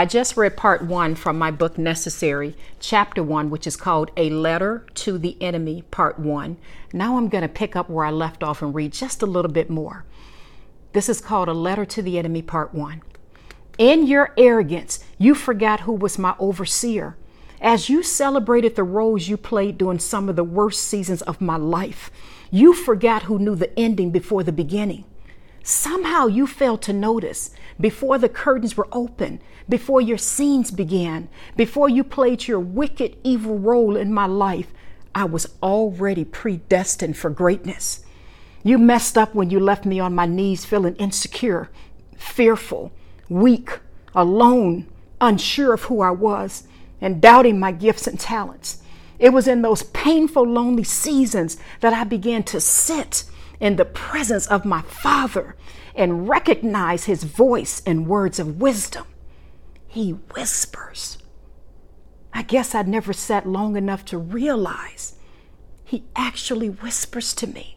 I just read part one from my book Necessary, chapter one, which is called A Letter to the Enemy, part one. Now I'm going to pick up where I left off and read just a little bit more. This is called A Letter to the Enemy, part one. In your arrogance, you forgot who was my overseer. As you celebrated the roles you played during some of the worst seasons of my life, you forgot who knew the ending before the beginning. Somehow you failed to notice before the curtains were open, before your scenes began, before you played your wicked, evil role in my life, I was already predestined for greatness. You messed up when you left me on my knees feeling insecure, fearful, weak, alone, unsure of who I was, and doubting my gifts and talents. It was in those painful, lonely seasons that I began to sit in the presence of my Father and recognize his voice and words of wisdom. He whispers. I guess I'd never sat long enough to realize he actually whispers to me.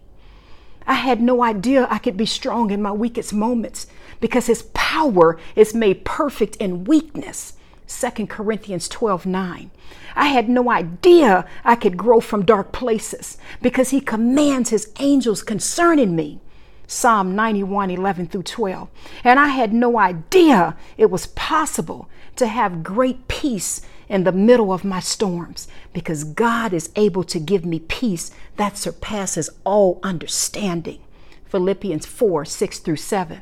I had no idea I could be strong in my weakest moments because his power is made perfect in weakness. 2 Corinthians 12 9. I had no idea I could grow from dark places because he commands his angels concerning me. Psalm 91 11 through 12. And I had no idea it was possible to have great peace in the middle of my storms because God is able to give me peace that surpasses all understanding. Philippians 4 6 through 7.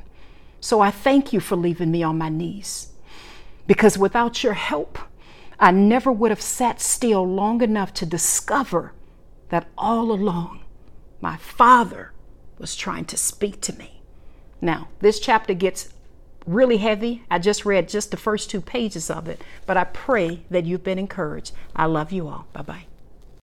So I thank you for leaving me on my knees because without your help, I never would have sat still long enough to discover that all along my Father was trying to speak to me. Now, this chapter gets really heavy. I just read just the first two pages of it, but I pray that you've been encouraged. I love you all. Bye bye.